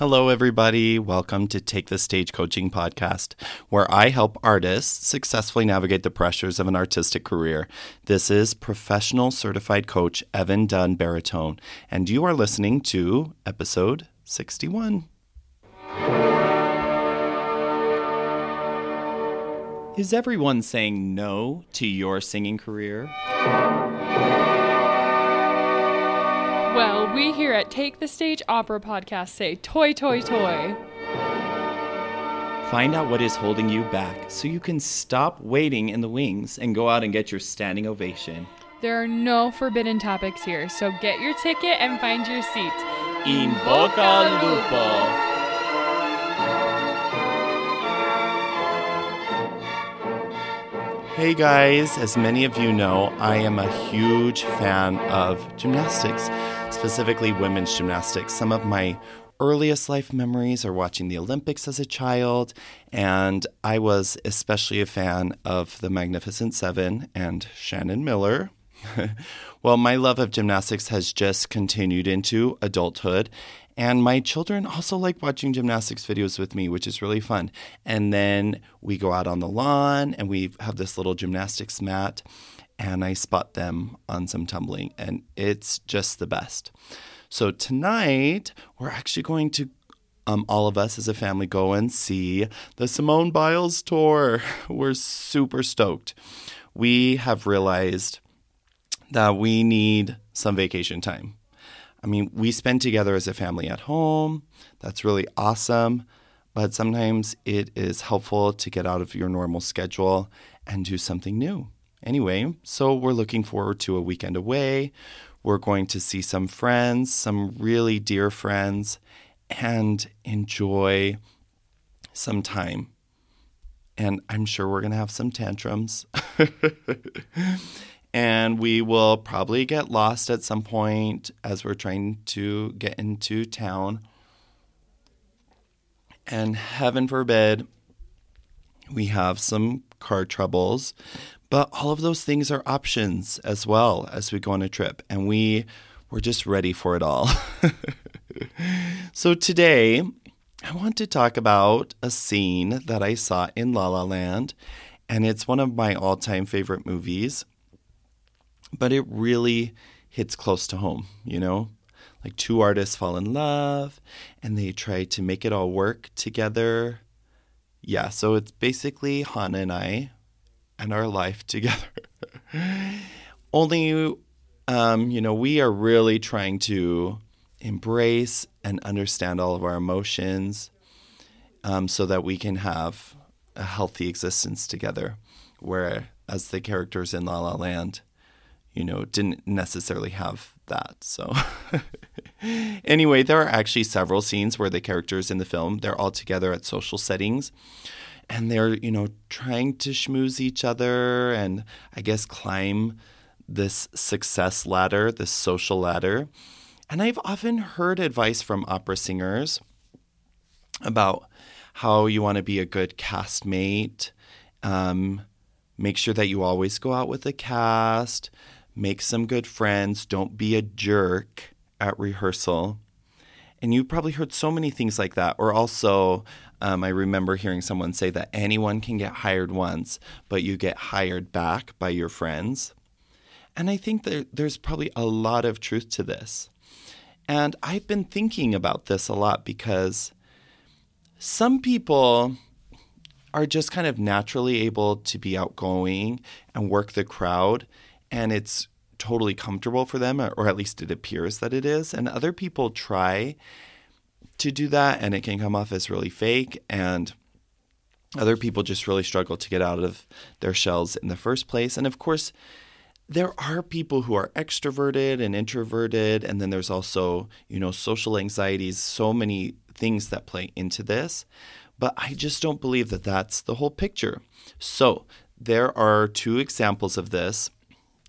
Hello, everybody. Welcome to Take the Stage Coaching Podcast, where I help artists successfully navigate the pressures of an artistic career. This is professional certified coach Evan Dunn Baritone, and you are listening to episode 61. Is everyone saying no to your singing career? Well, we here at Take the Stage Opera Podcast say toi, toi, toi. Find out what is holding you back so you can stop waiting in the wings and go out and get your standing ovation. There are no forbidden topics here, so get your ticket and find your seat. In Boca Lupo. Hey guys, as many of you know, I am a huge fan of gymnastics, specifically women's gymnastics. Some of my earliest life memories are watching the Olympics as a child, and I was especially a fan of the Magnificent Seven and Shannon Miller. well, my love of gymnastics has just continued into adulthood, and my children also like watching gymnastics videos with me, which is really fun. And then we go out on the lawn and we have this little gymnastics mat, and I spot them on some tumbling, and it's just the best. So tonight, we're actually going to um, all of us as a family go and see the Simone Biles tour. We're super stoked. We have realized that we need some vacation time. I mean, we spend together as a family at home. That's really awesome. But sometimes it is helpful to get out of your normal schedule and do something new. Anyway, so we're looking forward to a weekend away. We're going to see some friends, some really dear friends, and enjoy some time. And I'm sure we're going to have some tantrums. and we will probably get lost at some point as we're trying to get into town. And heaven forbid, we have some car troubles. But all of those things are options as well as we go on a trip. And we we're just ready for it all. so today, I want to talk about a scene that I saw in La La Land. And it's one of my all time favorite movies but it really hits close to home, you know? Like two artists fall in love and they try to make it all work together. Yeah, so it's basically Hannah and I and our life together. Only, um, you know, we are really trying to embrace and understand all of our emotions um, so that we can have a healthy existence together. Whereas the characters in La La Land, you know, didn't necessarily have that. So, anyway, there are actually several scenes where the characters in the film they're all together at social settings, and they're you know trying to schmooze each other and I guess climb this success ladder, this social ladder. And I've often heard advice from opera singers about how you want to be a good castmate. Um, make sure that you always go out with the cast make some good friends, don't be a jerk at rehearsal. And you probably heard so many things like that. Or also, um, I remember hearing someone say that anyone can get hired once, but you get hired back by your friends. And I think that there's probably a lot of truth to this. And I've been thinking about this a lot because some people are just kind of naturally able to be outgoing and work the crowd and it's totally comfortable for them, or at least it appears that it is. And other people try to do that, and it can come off as really fake. And other people just really struggle to get out of their shells in the first place. And of course, there are people who are extroverted and introverted, and then there's also, you know, social anxieties, so many things that play into this. But I just don't believe that that's the whole picture. So, there are two examples of this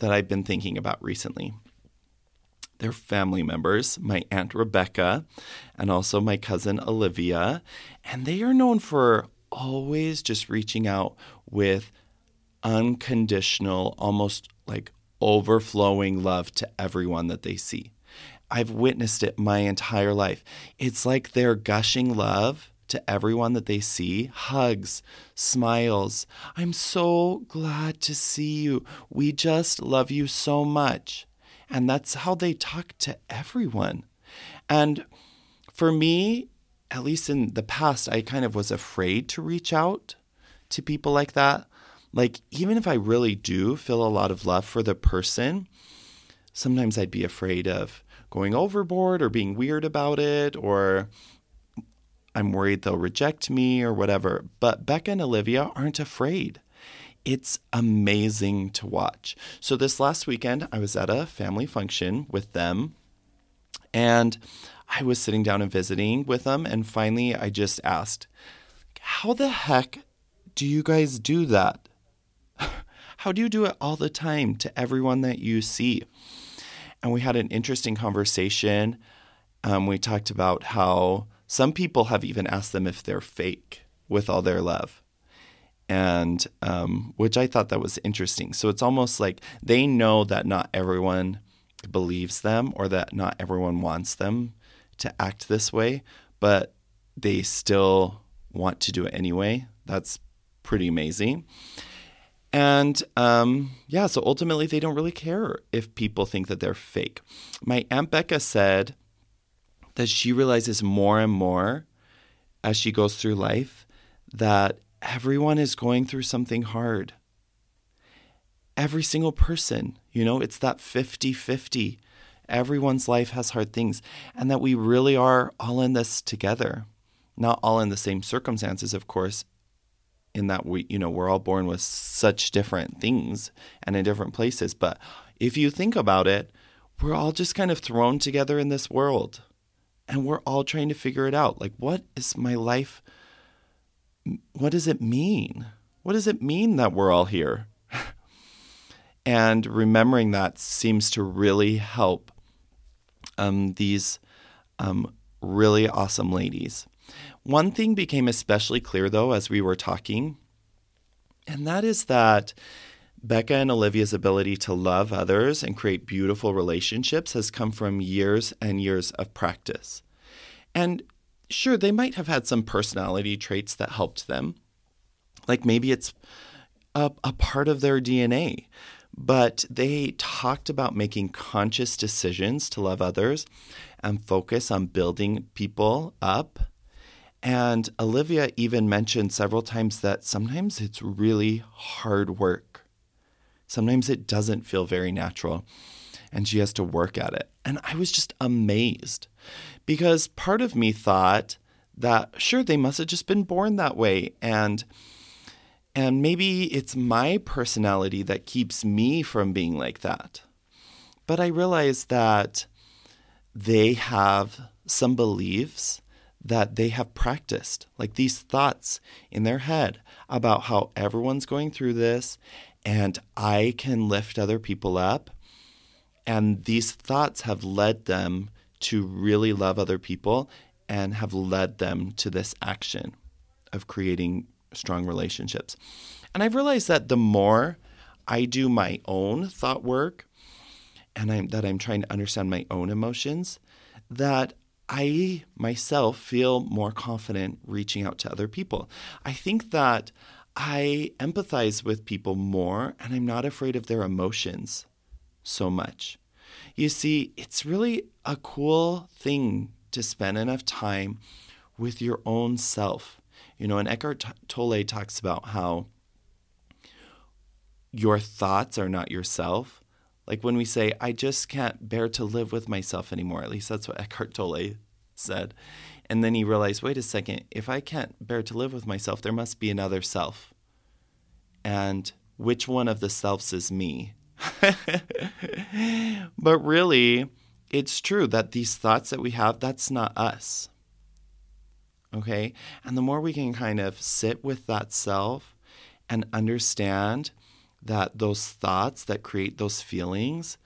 that I've been thinking about recently. They're family members, my Aunt Rebecca and also my cousin Olivia. And they are known for always just reaching out with unconditional, almost like overflowing love to everyone that they see. I've witnessed it my entire life. It's like they're gushing love to everyone that they see hugs, smiles. I'm so glad to see you. We just love you so much. And that's how they talk to everyone. And for me, at least in the past, I kind of was afraid to reach out to people like that. Like, even if I really do feel a lot of love for the person, sometimes I'd be afraid of going overboard or being weird about it, or I'm worried they'll reject me or whatever. But Becca and Olivia aren't afraid. It's amazing to watch. So, this last weekend, I was at a family function with them, and I was sitting down and visiting with them. And finally, I just asked, How the heck do you guys do that? How do you do it all the time to everyone that you see? And we had an interesting conversation. Um, we talked about how some people have even asked them if they're fake with all their love. And um, which I thought that was interesting. So it's almost like they know that not everyone believes them or that not everyone wants them to act this way, but they still want to do it anyway. That's pretty amazing. And um, yeah, so ultimately, they don't really care if people think that they're fake. My Aunt Becca said that she realizes more and more as she goes through life that everyone is going through something hard. Every single person, you know, it's that 50 50. Everyone's life has hard things, and that we really are all in this together. Not all in the same circumstances, of course, in that we you know we're all born with such different things and in different places but if you think about it we're all just kind of thrown together in this world and we're all trying to figure it out. Like what is my life what does it mean? What does it mean that we're all here? And remembering that seems to really help um, these um, really awesome ladies. One thing became especially clear, though, as we were talking, and that is that Becca and Olivia's ability to love others and create beautiful relationships has come from years and years of practice. And sure, they might have had some personality traits that helped them. Like maybe it's a, a part of their DNA. But they talked about making conscious decisions to love others and focus on building people up and Olivia even mentioned several times that sometimes it's really hard work. Sometimes it doesn't feel very natural and she has to work at it. And I was just amazed because part of me thought that sure they must have just been born that way and and maybe it's my personality that keeps me from being like that. But I realized that they have some beliefs that they have practiced, like these thoughts in their head about how everyone's going through this and I can lift other people up. And these thoughts have led them to really love other people and have led them to this action of creating strong relationships. And I've realized that the more I do my own thought work and I'm, that I'm trying to understand my own emotions, that I myself feel more confident reaching out to other people. I think that I empathize with people more and I'm not afraid of their emotions so much. You see, it's really a cool thing to spend enough time with your own self. You know, and Eckhart Tolle talks about how your thoughts are not yourself, like when we say, I just can't bear to live with myself anymore, at least that's what Eckhart Tolle said. And then he realized, wait a second, if I can't bear to live with myself, there must be another self. And which one of the selves is me? but really, it's true that these thoughts that we have, that's not us. Okay? And the more we can kind of sit with that self and understand that those thoughts that create those feelings,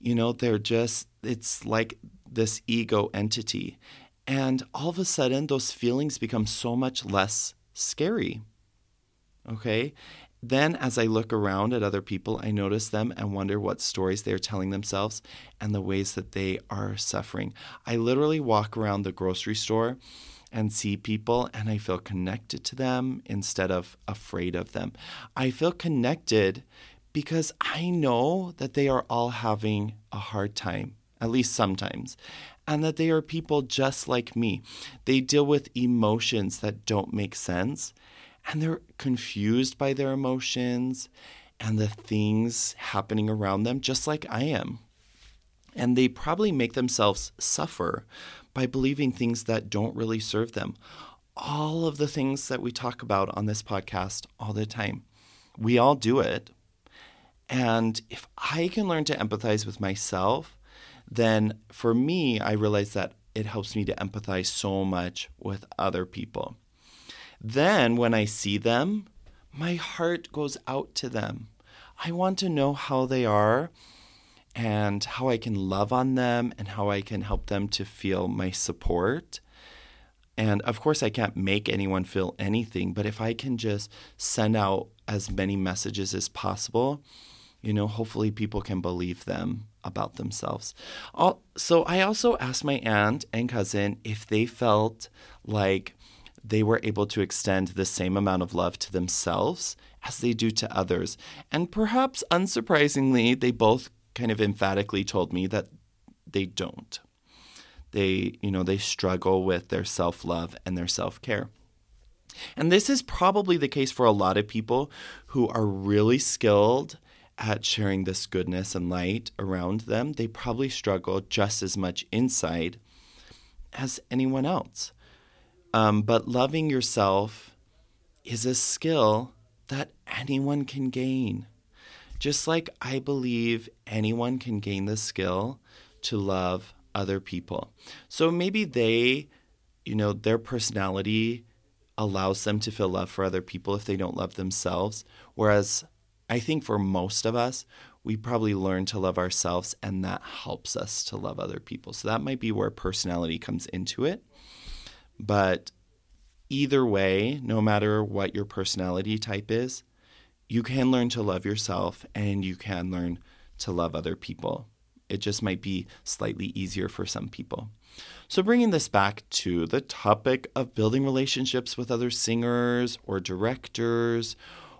you know, they're just, it's like this ego entity. And all of a sudden, those feelings become so much less scary. Okay? then, as I look around at other people, I notice them and wonder what stories they're telling themselves and the ways that they are suffering. I literally walk around the grocery store and see people and I feel connected to them instead of afraid of them. I feel connected because I know that they are all having a hard time, at least sometimes, and that they are people just like me. They deal with emotions that don't make sense and they're confused by their emotions and the things happening around them, just like I am. And they probably make themselves suffer by believing things that don't really serve them. All of the things that we talk about on this podcast all the time. We all do it. And if I can learn to empathize with myself, then for me, I realize that it helps me to empathize so much with other people. Then when I see them, my heart goes out to them. I want to know how they are and how I can love on them and how I can help them to feel my support. And of course, I can't make anyone feel anything, but if I can just send out as many messages as possible, you know, hopefully people can believe them about themselves. So I also asked my aunt and cousin if they felt like they were able to extend the same amount of love to themselves as they do to others. And perhaps unsurprisingly, they both kind of emphatically told me that they don't. They, you know, they struggle with their self-love and their self-care. And this is probably the case for a lot of people who are really skilled at sharing this goodness and light around them. They probably struggle just as much inside as anyone else. Um, but loving yourself is a skill that anyone can gain. Just like I believe anyone can gain the skill to love other people. So maybe they, you know, their personality allows them to feel love for other people if they don't love themselves. Whereas I think for most of us, we probably learn to love ourselves and that helps us to love other people. So that might be where personality comes into it. But either way, no matter what your personality type is, you can learn to love yourself and you can learn to love other people. It just might be slightly easier for some people. So, bringing this back to the topic of building relationships with other singers or directors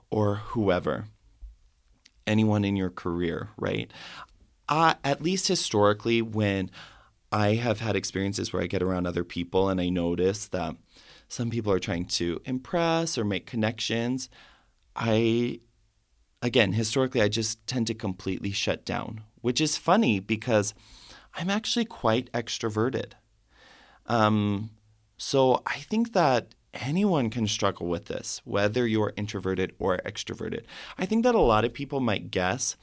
or whoever, anyone in your career, right? At least historically, when I have had experiences where I get around other people and I notice that some people are trying to impress or make connections. I, again, historically, I just tend to completely shut down, which is funny because I'm actually quite extroverted. Um, so I think that anyone can struggle with this, whether you're introverted or extroverted. I think that a lot of people might guess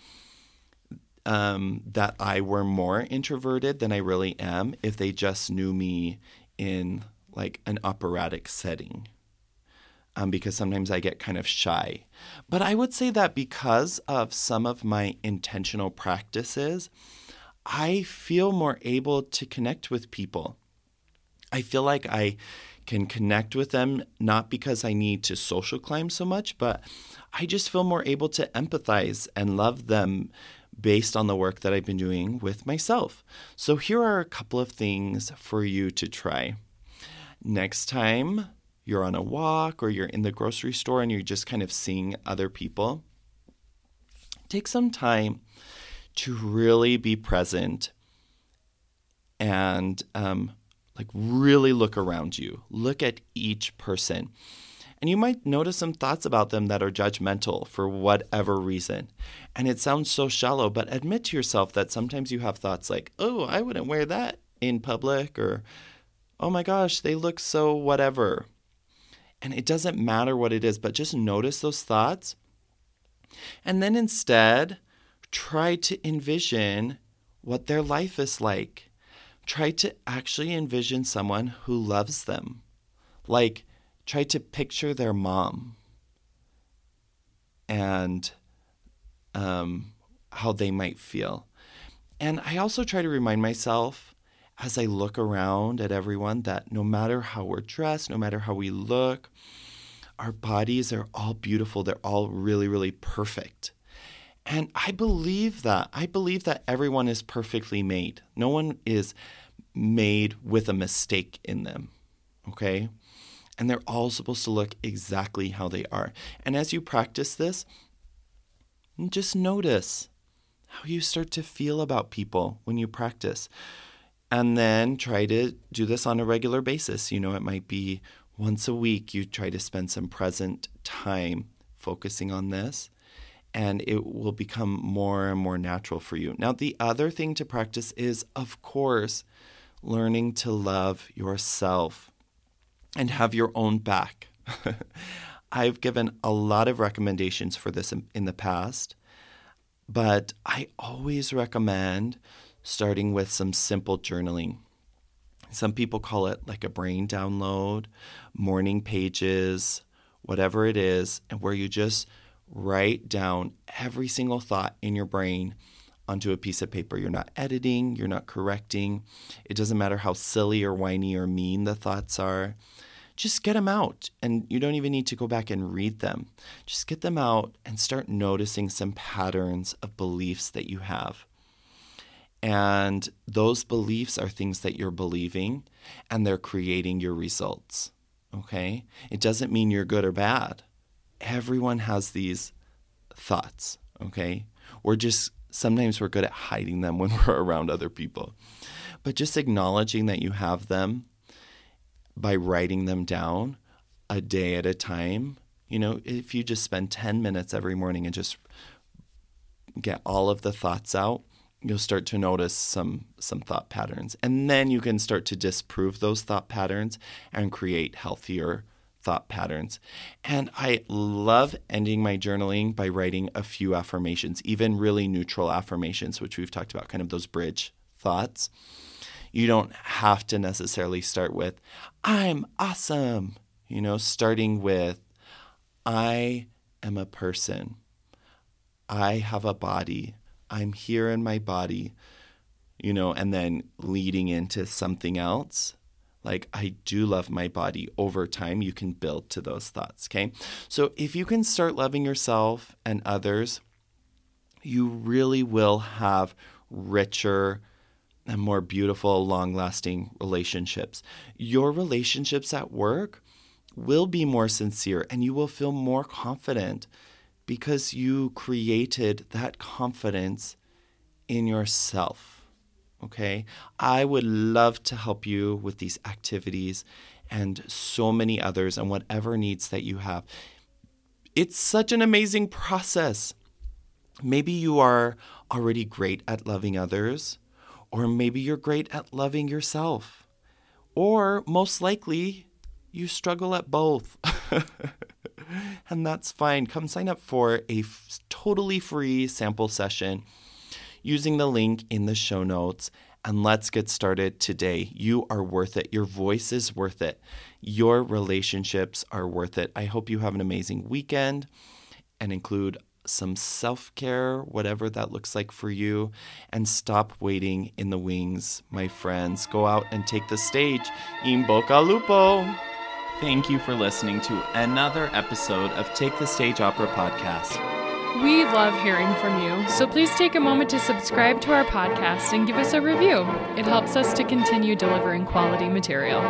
um, that I were more introverted than I really am if they just knew me in like an operatic setting. Um, because sometimes I get kind of shy. But I would say that because of some of my intentional practices, I feel more able to connect with people. I feel like I can connect with them not because I need to social climb so much, but I just feel more able to empathize and love them based on the work that I've been doing with myself. So here are a couple of things for you to try. Next time you're on a walk or you're in the grocery store and you're just kind of seeing other people, take some time to really be present and um, like really look around you. Look at each person. And you might notice some thoughts about them that are judgmental for whatever reason. And it sounds so shallow, but admit to yourself that sometimes you have thoughts like, oh, I wouldn't wear that in public, or oh my gosh, they look so whatever. And it doesn't matter what it is, but just notice those thoughts. And then instead, try to envision what their life is like. Try to actually envision someone who loves them. Like, try to picture their mom and um, how they might feel. And I also try to remind myself as I look around at everyone that no matter how we're dressed, no matter how we look, our bodies are all beautiful. They're all really, really perfect. And I believe that. I believe that everyone is perfectly made. No one is made with a mistake in them. Okay? And they're all supposed to look exactly how they are. And as you practice this, just notice how you start to feel about people when you practice. And then try to do this on a regular basis. You know, it might be once a week, you try to spend some present time focusing on this and it will become more and more natural for you. Now, the other thing to practice is, of course, learning to love yourself and have your own back. I've given a lot of recommendations for this in, in, the past, but I always recommend starting with some simple journaling. Some people call it like a brain download, morning pages, whatever it is, and where you just write down every single thought in your brain onto a piece of paper. You're not editing, you're not correcting. It doesn't matter how silly or whiny or mean the thoughts are. Just get them out, and you don't even need to go back and read them. Just get them out and start noticing some patterns of beliefs that you have. And those beliefs are things that you're believing, and they're creating your results. Okay? It doesn't mean you're good or bad everyone has these thoughts, okay? We're just sometimes we're good at hiding them when we're around other people. But just acknowledging that you have them by writing them down a day at a time, you know, if you just spend 10 minutes every morning and just get all of the thoughts out, you'll start to notice some some thought patterns. And then you can start to disprove those thought patterns and create healthier thought patterns. And I love ending my journaling by writing a few affirmations, even really neutral affirmations, which we've talked about, kind of those bridge thoughts. You don't have to necessarily start with, I'm awesome. You know, starting with, I am a person. I have a body. I'm here in my body, you know, and then leading into something else like I do love my body over time, you can build to those thoughts. Okay. So if you can start loving yourself and others, you really will have richer and more beautiful, long lasting relationships. Your relationships at work will be more sincere and you will feel more confident because you created that confidence in yourself. Okay. I would love to help you with these activities and so many others and whatever needs that you have. It's such an amazing process. Maybe you are already great at loving others, or maybe you're great at loving yourself, or most likely you struggle at both. and that's fine. Come sign up for a f- totally free sample session using the link in the show notes. And let's get started today. You are worth it. Your voice is worth it. Your relationships are worth it. I hope you have an amazing weekend and include some self care, whatever that looks like for you, and stop waiting in the wings, my friends. Go out and take the stage. In Boca Lupo. Thank you for listening to another episode of Take the Stage Opera Podcast. We love hearing from you, so please take a moment to subscribe to our podcast and give us a review. It helps us to continue delivering quality material.